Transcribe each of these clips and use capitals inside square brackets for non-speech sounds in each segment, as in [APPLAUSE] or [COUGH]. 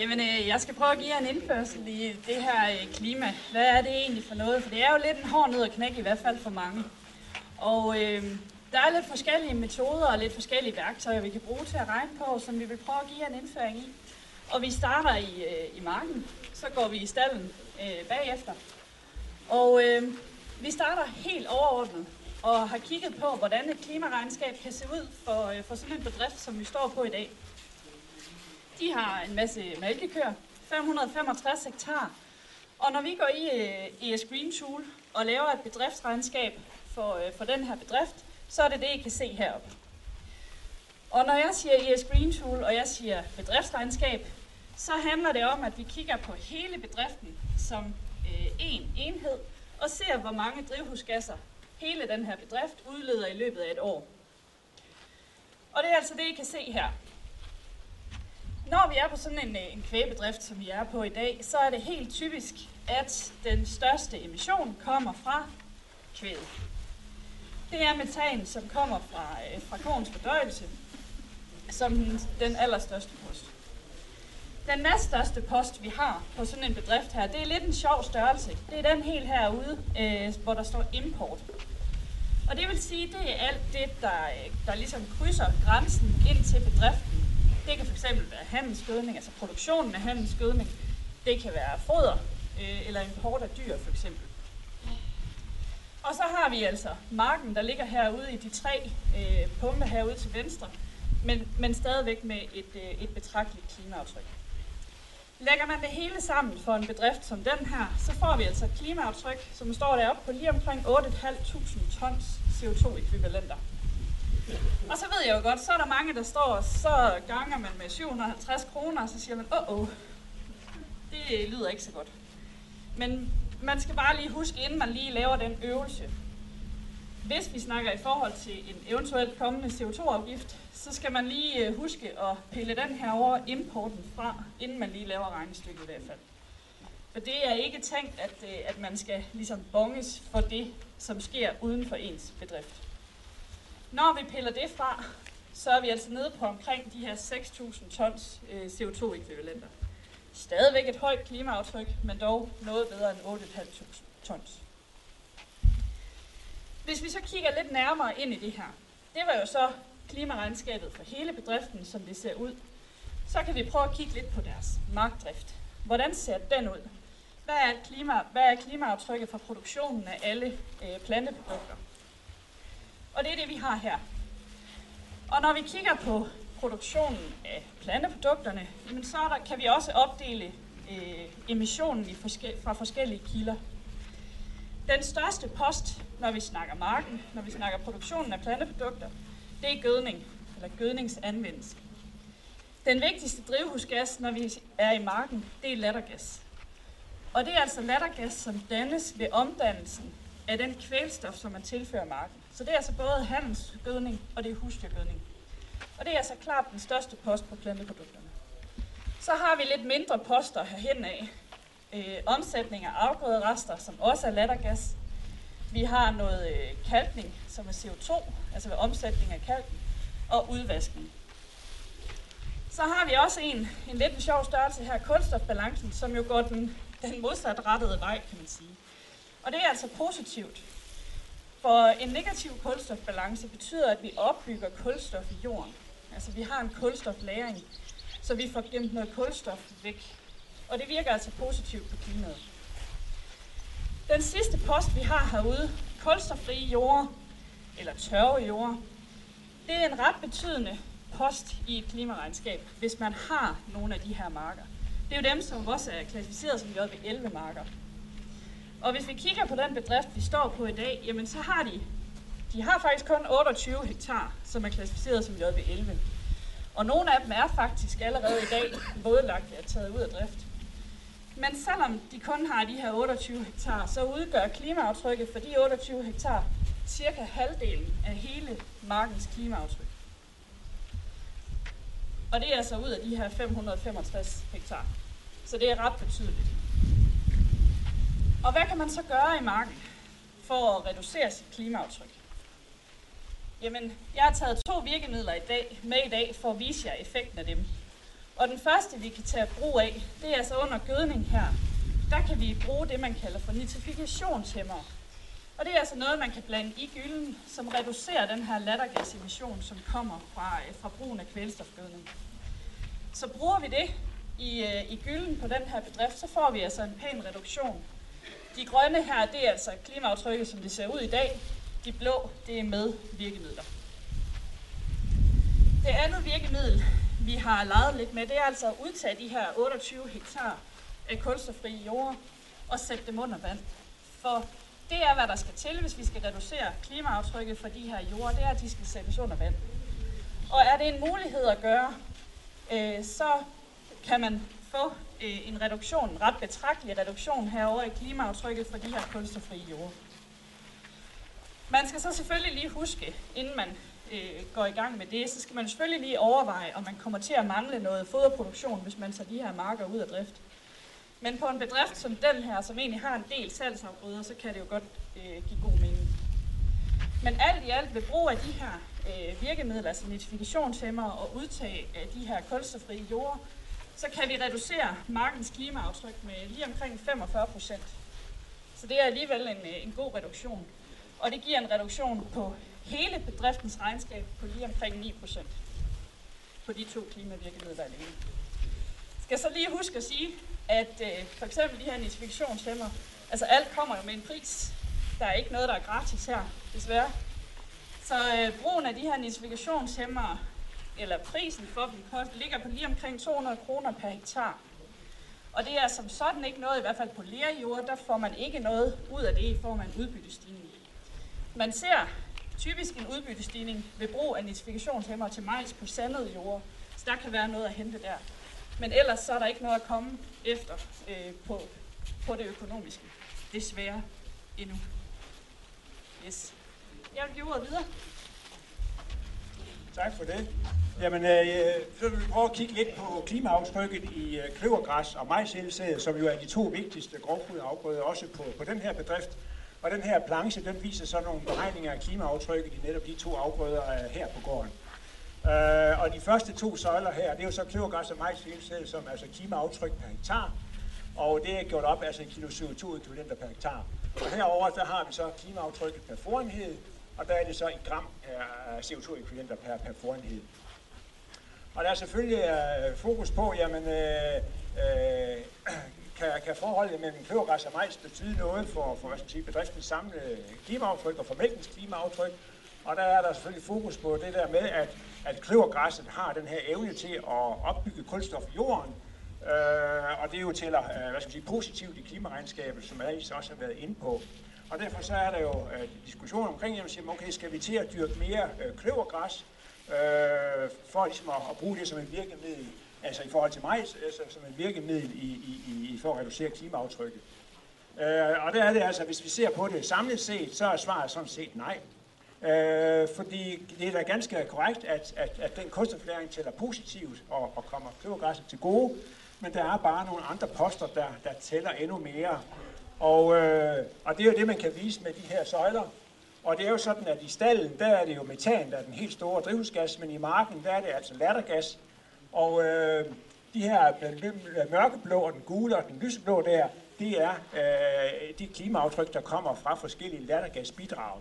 Jamen, øh, jeg skal prøve at give jer en indførsel i det her øh, klima. Hvad er det egentlig for noget? For det er jo lidt en hård nød at knække, i hvert fald for mange. Og øh, der er lidt forskellige metoder og lidt forskellige værktøjer, vi kan bruge til at regne på, som vi vil prøve at give jer en indføring i. Og vi starter i, øh, i marken, så går vi i stallen øh, bagefter. Og øh, vi starter helt overordnet og har kigget på, hvordan et klimaregnskab kan se ud for, øh, for sådan en bedrift, som vi står på i dag. De har en masse mælkekøer, 565 hektar. Og når vi går i øh, ES Green Tool og laver et bedriftsregnskab for, øh, for den her bedrift, så er det det, I kan se heroppe. Og når jeg siger ES Green Tool, og jeg siger bedriftsregnskab, så handler det om, at vi kigger på hele bedriften som en en enhed, og ser, hvor mange drivhusgasser hele den her bedrift udleder i løbet af et år. Og det er altså det, I kan se her. Når vi er på sådan en, øh, en kvæbedrift, som vi er på i dag, så er det helt typisk, at den største emission kommer fra kvæget. Det er metan, som kommer fra, øh, fra korns fordøjelse, som den, den allerstørste post. Den næststørste post, vi har på sådan en bedrift her, det er lidt en sjov størrelse. Det er den helt herude, øh, hvor der står import. Og det vil sige, det er alt det, der, øh, der ligesom krydser grænsen ind til bedriften det kan fx være handelsgødning, altså produktionen af handelsgødning. Det kan være foder øh, eller import af dyr for eksempel. Og så har vi altså marken, der ligger herude i de tre øh, punkter herude til venstre, men, men stadigvæk med et, øh, et betragteligt klimaaftryk. Lægger man det hele sammen for en bedrift som den her, så får vi altså et klimaaftryk, som står deroppe på lige omkring 8.500 tons CO2-ekvivalenter. Og så ved jeg jo godt, så er der mange, der står, og så ganger man med 750 kroner, og så siger man, åh, oh, oh, det lyder ikke så godt. Men man skal bare lige huske, inden man lige laver den øvelse. Hvis vi snakker i forhold til en eventuelt kommende CO2-afgift, så skal man lige øh, huske at pille den her over importen fra, inden man lige laver regnestykket i hvert fald. For det er ikke tænkt, at, øh, at man skal ligesom bonges for det, som sker uden for ens bedrift. Når vi piller det fra, så er vi altså nede på omkring de her 6.000 tons øh, CO2-ekvivalenter. Stadigvæk et højt klimaaftryk, men dog noget bedre end 8.500 tons. Hvis vi så kigger lidt nærmere ind i det her, det var jo så klimaregnskabet for hele bedriften, som det ser ud. Så kan vi prøve at kigge lidt på deres markdrift. Hvordan ser den ud? Hvad er, klima, hvad er klimaaftrykket for produktionen af alle øh, planteprodukter? Og det er det, vi har her. Og når vi kigger på produktionen af planteprodukterne, jamen så der, kan vi også opdele øh, emissionen i forske, fra forskellige kilder. Den største post, når vi snakker marken, når vi snakker produktionen af planteprodukter, det er gødning, eller gødningsanvendelse. Den vigtigste drivhusgas, når vi er i marken, det er lattergas. Og det er altså lattergas, som dannes ved omdannelsen af den kvælstof, som man tilfører marken. Så det er altså både handelsgødning og det er husdyrgødning. Og det er altså klart den største post på planteprodukterne. Så har vi lidt mindre poster herhen af. Øh, omsætning af afgrøderester, som også er lattergas. Vi har noget øh, kalkning, som er CO2, altså ved omsætning af kalken, og udvaskning. Så har vi også en, en lidt en sjov størrelse her, kulstofbalancen, som jo går den, den modsatrettede vej, kan man sige. Og det er altså positivt, for en negativ kulstofbalance betyder, at vi opbygger kulstof i jorden. Altså vi har en kulstoflæring, så vi får gemt noget kulstof væk. Og det virker altså positivt på klimaet. Den sidste post, vi har herude, kulstoffrie jorder, eller tørre jorder, det er en ret betydende post i et klimaregnskab, hvis man har nogle af de her marker. Det er jo dem, som også er klassificeret som JB11 marker. Og hvis vi kigger på den bedrift, vi står på i dag, jamen så har de, de har faktisk kun 28 hektar, som er klassificeret som JB11. Og nogle af dem er faktisk allerede i dag vådlagt og taget ud af drift. Men selvom de kun har de her 28 hektar, så udgør klimaaftrykket for de 28 hektar cirka halvdelen af hele markens klimaaftryk. Og det er altså ud af de her 565 hektar. Så det er ret betydeligt. Og hvad kan man så gøre i marken for at reducere sit klimaaftryk? Jamen, jeg har taget to virkemidler i dag, med i dag for at vise jer effekten af dem. Og den første, vi kan tage brug af, det er altså under gødning her. Der kan vi bruge det, man kalder for nitrifikationshæmmer. Og det er altså noget, man kan blande i gylden, som reducerer den her lattergasemission, som kommer fra, øh, fra brugen af kvælstofgødning. Så bruger vi det i, øh, i gylden på den her bedrift, så får vi altså en pæn reduktion. De grønne her, det er altså klimaaftrykket, som det ser ud i dag. De blå, det er med virkemidler. Det andet virkemiddel, vi har leget lidt med, det er altså at udtage de her 28 hektar af kulstofri jord og sætte dem under vand. For det er, hvad der skal til, hvis vi skal reducere klimaaftrykket for de her jorder, det er, at de skal sættes under vand. Og er det en mulighed at gøre, øh, så kan man få øh, en reduktion, en ret betragtelig reduktion herover i klimaaftrykket fra de her kulstoffri jorder. Man skal så selvfølgelig lige huske, inden man øh, går i gang med det, så skal man selvfølgelig lige overveje, om man kommer til at mangle noget foderproduktion, hvis man tager de her marker ud af drift. Men på en bedrift som den her, som egentlig har en del salgsafgrøder, så kan det jo godt øh, give god mening. Men alt i alt ved brug af de her øh, virkemidler, altså nitrifikationshæmmer og udtag af de her kulstofrige jorder, så kan vi reducere markens klimaaftryk med lige omkring 45 procent. Så det er alligevel en, øh, en god reduktion. Og det giver en reduktion på hele bedriftens regnskab på lige omkring 9 procent på de to klimavirkemidler alene. Skal så lige huske at sige, at øh, for eksempel de her nitrifikationshæmmer, altså alt kommer jo med en pris. Der er ikke noget, der er gratis her, desværre. Så øh, brugen af de her nitrifikationshæmmer, eller prisen for dem, kost, ligger på lige omkring 200 kroner per hektar. Og det er som sådan ikke noget, i hvert fald på lerjord, der får man ikke noget ud af det i form af en udbyttestigning. Man ser typisk en udbyttestigning ved brug af nitrifikationshæmmer til majs på sandede jord, så der kan være noget at hente der. Men ellers så er der ikke noget at komme efter øh, på, på det økonomiske. Desværre endnu. Yes. Jeg vil give ordet videre. Tak for det. Jamen, øh, så vil vi prøve at kigge lidt på klimaaftrykket i øh, kløvergræs og majshældsæde, som jo er de to vigtigste grovfoderafgrøder, også på, på den her bedrift. Og den her planche, den viser så nogle beregninger af klimaaftrykket i netop de to afgrøder øh, her på gården. Øh, og de første to søjler her, det er jo så kløvergræs og majshældsæde, som altså klimaaftryk per hektar. Og det er gjort op altså i kilo CO2-ekvivalenter per hektar. Og herover der har vi så klimaaftrykket per forenhed, og der er det så i gram CO2-ekvivalenter per, per forenhed. Og der er selvfølgelig øh, fokus på, jamen, øh, øh, [CLEARS THROAT] kan, kan forholdet mellem kløvergræs og majs betyde noget for, for hvad skal sige, bedriftens samlede klimaaftryk og for mælkens klimaaftryk. Og der er der selvfølgelig fokus på det der med, at, at kløvergræsset har den her evne til at opbygge kulstof i jorden, øh, og det er jo tæller øh, hvad skal man sige, positivt i klimaregnskabet, som Alice også har været inde på. Og derfor så er der jo øh, diskussion omkring, jamen, siger, okay, skal vi til at dyrke mere øh, kløvergræs, øh, for ligesom at, at bruge det som et virkemiddel, altså i forhold til majs, altså som et virkemiddel i, i, i, for at reducere klimaaftrykket. Øh, og der er det altså, hvis vi ser på det samlet set, så er svaret sådan set nej. Øh, fordi det er da ganske korrekt, at, at, at den kulstoflæring tæller positivt og, og kommer kløvergræsset til gode, men der er bare nogle andre poster, der, der tæller endnu mere. Og, øh, og det er jo det, man kan vise med de her søjler. Og det er jo sådan, at i stallen, der er det jo metan, der er den helt store drivhusgas, men i marken, der er det altså lattergas. Og øh, de her mørkeblå og den gule og den lyseblå der, det er øh, de klimaaftryk, der kommer fra forskellige lattergasbidrag.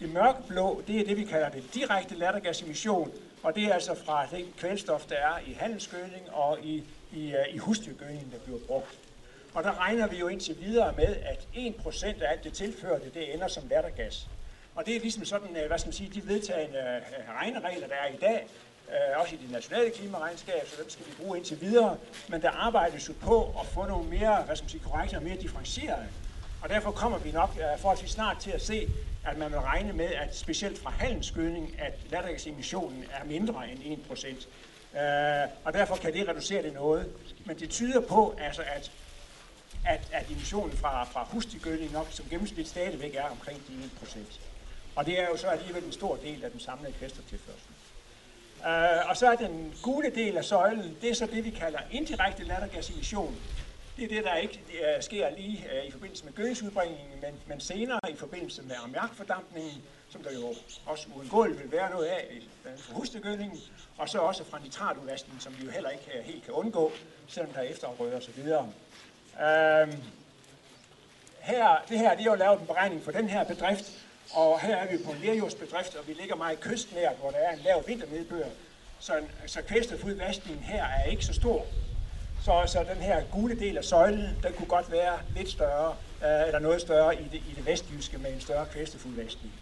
Det mørkeblå, det er det, vi kalder det direkte lattergasemission, og det er altså fra den kvælstof, der er i handelsgødning og i, i, øh, i husdyrgødning, der bliver brugt. Og der regner vi jo indtil videre med, at 1% af alt det tilførte, det ender som lattergas. Og det er ligesom sådan, øh, hvad skal man sige, de vedtagende øh, regneregler, der er i dag, øh, også i det nationale klimaregnskab, så dem skal vi bruge indtil videre. Men der arbejdes jo på at få nogle mere, hvad skal man sige, korrekte og mere differencierede. Og derfor kommer vi nok forholdsvis snart til at se, at man vil regne med, at specielt fra handelsgødning, at lattergasemissionen er mindre end 1%. Uh, og derfor kan det reducere det noget. Men det tyder på, altså, at at, at emissionen fra, fra husdyrgødning nok som gennemsnit stadigvæk er omkring de 1%. Og det er jo så alligevel en stor del af den samlede kvælstoftilførsel. Uh, og så er den gule del af søjlen, det er så det, vi kalder indirekte lattergasemission. Det er det, der ikke uh, sker lige uh, i forbindelse med gødningsudbringningen, men, men senere i forbindelse med ammoniakfordampningen, som der jo også uundgåeligt vil være noget af i hustegødningen, og så også fra nitratudvaskningen, som vi jo heller ikke uh, helt kan undgå, selvom der er efterafgrøder osv. Øhm, her, det her det er jo lavet en beregning for den her bedrift, og her er vi på en lerjordsbedrift, og vi ligger meget kystnært, hvor der er en lav vinternedbør. Så, så kvælstofudvaskningen her er ikke så stor. Så, så den her gule del af søjlen, den kunne godt være lidt større, øh, eller noget større i det, i det vestjyske med en større kvælstofudvaskning.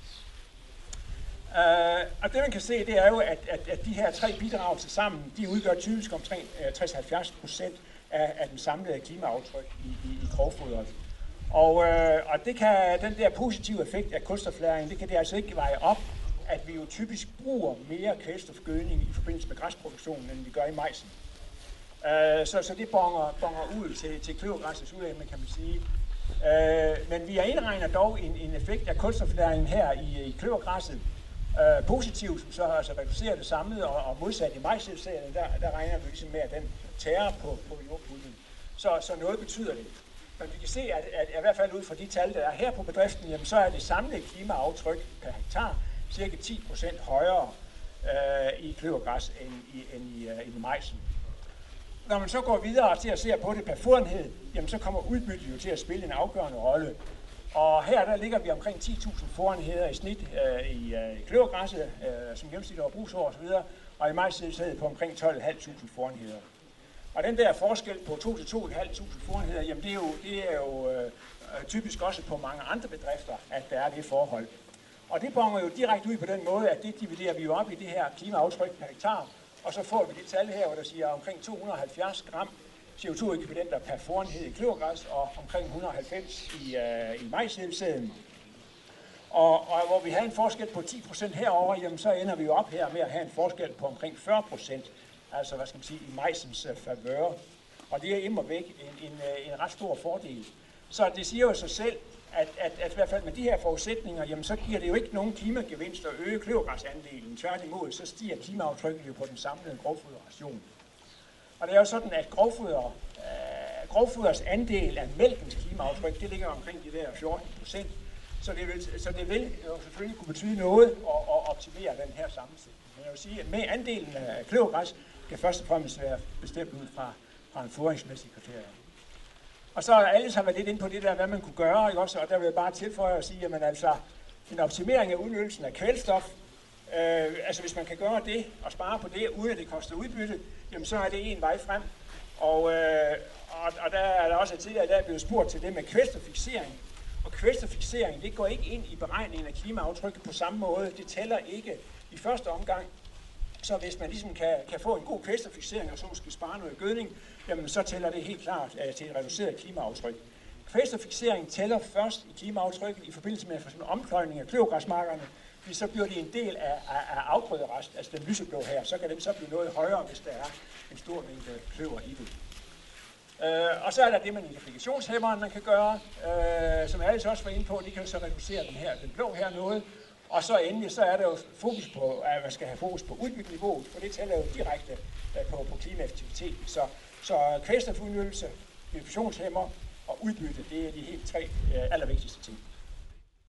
Øh, og det man kan se, det er jo, at, at, at de her tre bidrag til sammen, de udgør typisk omkring øh, 60-70 procent af, af den samlede klimaaftryk i, i, i grovfodret. Og, øh, og det kan, den der positive effekt af kulstoflæring, det kan det altså ikke veje op, at vi jo typisk bruger mere kvælstofgødning i forbindelse med græsproduktionen, end vi gør i majsen. Øh, så, så det bonger, bonger ud til, til kløvergræsets udlægning, kan man sige. Øh, men vi indregner dog en, en effekt af kulstoflæringen her i, i kløvergræsset, øh, positivt, som så altså reducerer det samlede, og, og modsat i majsselserien, der, der regner vi ligesom med, at den tærer på, på jordpuljen. Så, så noget betyder det. Men vi kan se, at, at, at i hvert fald ud fra de tal, der er her på bedriften, jamen, så er det samlede klimaaftryk per hektar cirka 10% højere øh, i kløvergræs end i, end i, øh, end i majsen. Når man så går videre til at se på det per fodenhed, jamen så kommer udbyttet jo til at spille en afgørende rolle. Og her der ligger vi omkring 10.000 forenheder i snit øh, i, øh, i kløvergræsset, øh, som gennemsnit over brugsår osv., og i majsstedet på omkring 12.500 forenheder. Og den der forskel på 2-2.500 forenheder, jamen det er jo, det er jo øh, øh, typisk også på mange andre bedrifter, at der er det forhold. Og det bonger jo direkte ud på den måde, at det dividerer vi jo op i det her klimaaftryk per hektar, og så får vi det tal her, hvor der siger omkring 270 gram CO2-ekvivalenter per forenhed i kløvergræs og omkring 190 i, øh, i majsædelsæden. Og, og hvor vi havde en forskel på 10% herover, jamen så ender vi jo op her med at have en forskel på omkring 40%, altså hvad skal man sige, i majsens uh, favør. Og det er immer væk en, en, øh, en ret stor fordel. Så det siger jo sig selv, at, at, at i hvert fald med de her forudsætninger, jamen så giver det jo ikke nogen klimagevinst at øge kløvergræsandelen. Tværtimod, så stiger klimaaftrykket jo på den samlede grovfoderation. Og det er jo sådan, at grovfoder, øh, grovfoders andel af mælkens klimaaftryk, det ligger omkring de der 14 procent. Så det, vil, så det vil jo selvfølgelig kunne betyde noget at, at optimere den her sammensætning. Men jeg vil sige, at med andelen af kløvergræs skal først og fremmest være bestemt ud fra, fra en foringsmæssig kriterie. Og så alle har været lidt ind på det der, hvad man kunne gøre, ikke også? og der vil jeg bare tilføje og sige, at altså, en optimering af udnyttelsen af kvælstof, øh, altså hvis man kan gøre det og spare på det, uden at det koster udbytte, jamen så er det en vej frem. Og, øh, og, og der er der også tidligere, i er blevet spurgt til det med kvælstoffixering. Og kvælstoffixering, det går ikke ind i beregningen af klimaaftrykket på samme måde. Det tæller ikke i første omgang. Så hvis man ligesom kan, kan få en god kvælstoffixering, og så måske spare noget gødning, jamen så tæller det helt klart uh, til et reduceret klimaaftryk. Kvælstoffixering tæller først i klimaaftrykket i forbindelse med for eksempel ompløjning af kløvergræsmarkerne, fordi så bliver det en del af, af, af afgrøderest, altså den lyseblå her, så kan den så blive noget højere, hvis der er en stor mængde kløver i det. Uh, øh, og så er der det med nitrifikationshæmmeren, man kan gøre, uh, som Alice også var inde på, det kan jo så reducere den her, den blå her noget, og så endelig, så er der jo fokus på, at man skal have fokus på udbytniveauet, for det tæller jo direkte på, på klimaaktivitet. Så så kvælstofudnyttelse, diffusionshæmmer og udbytte, det er de helt tre øh, allervigtigste ting.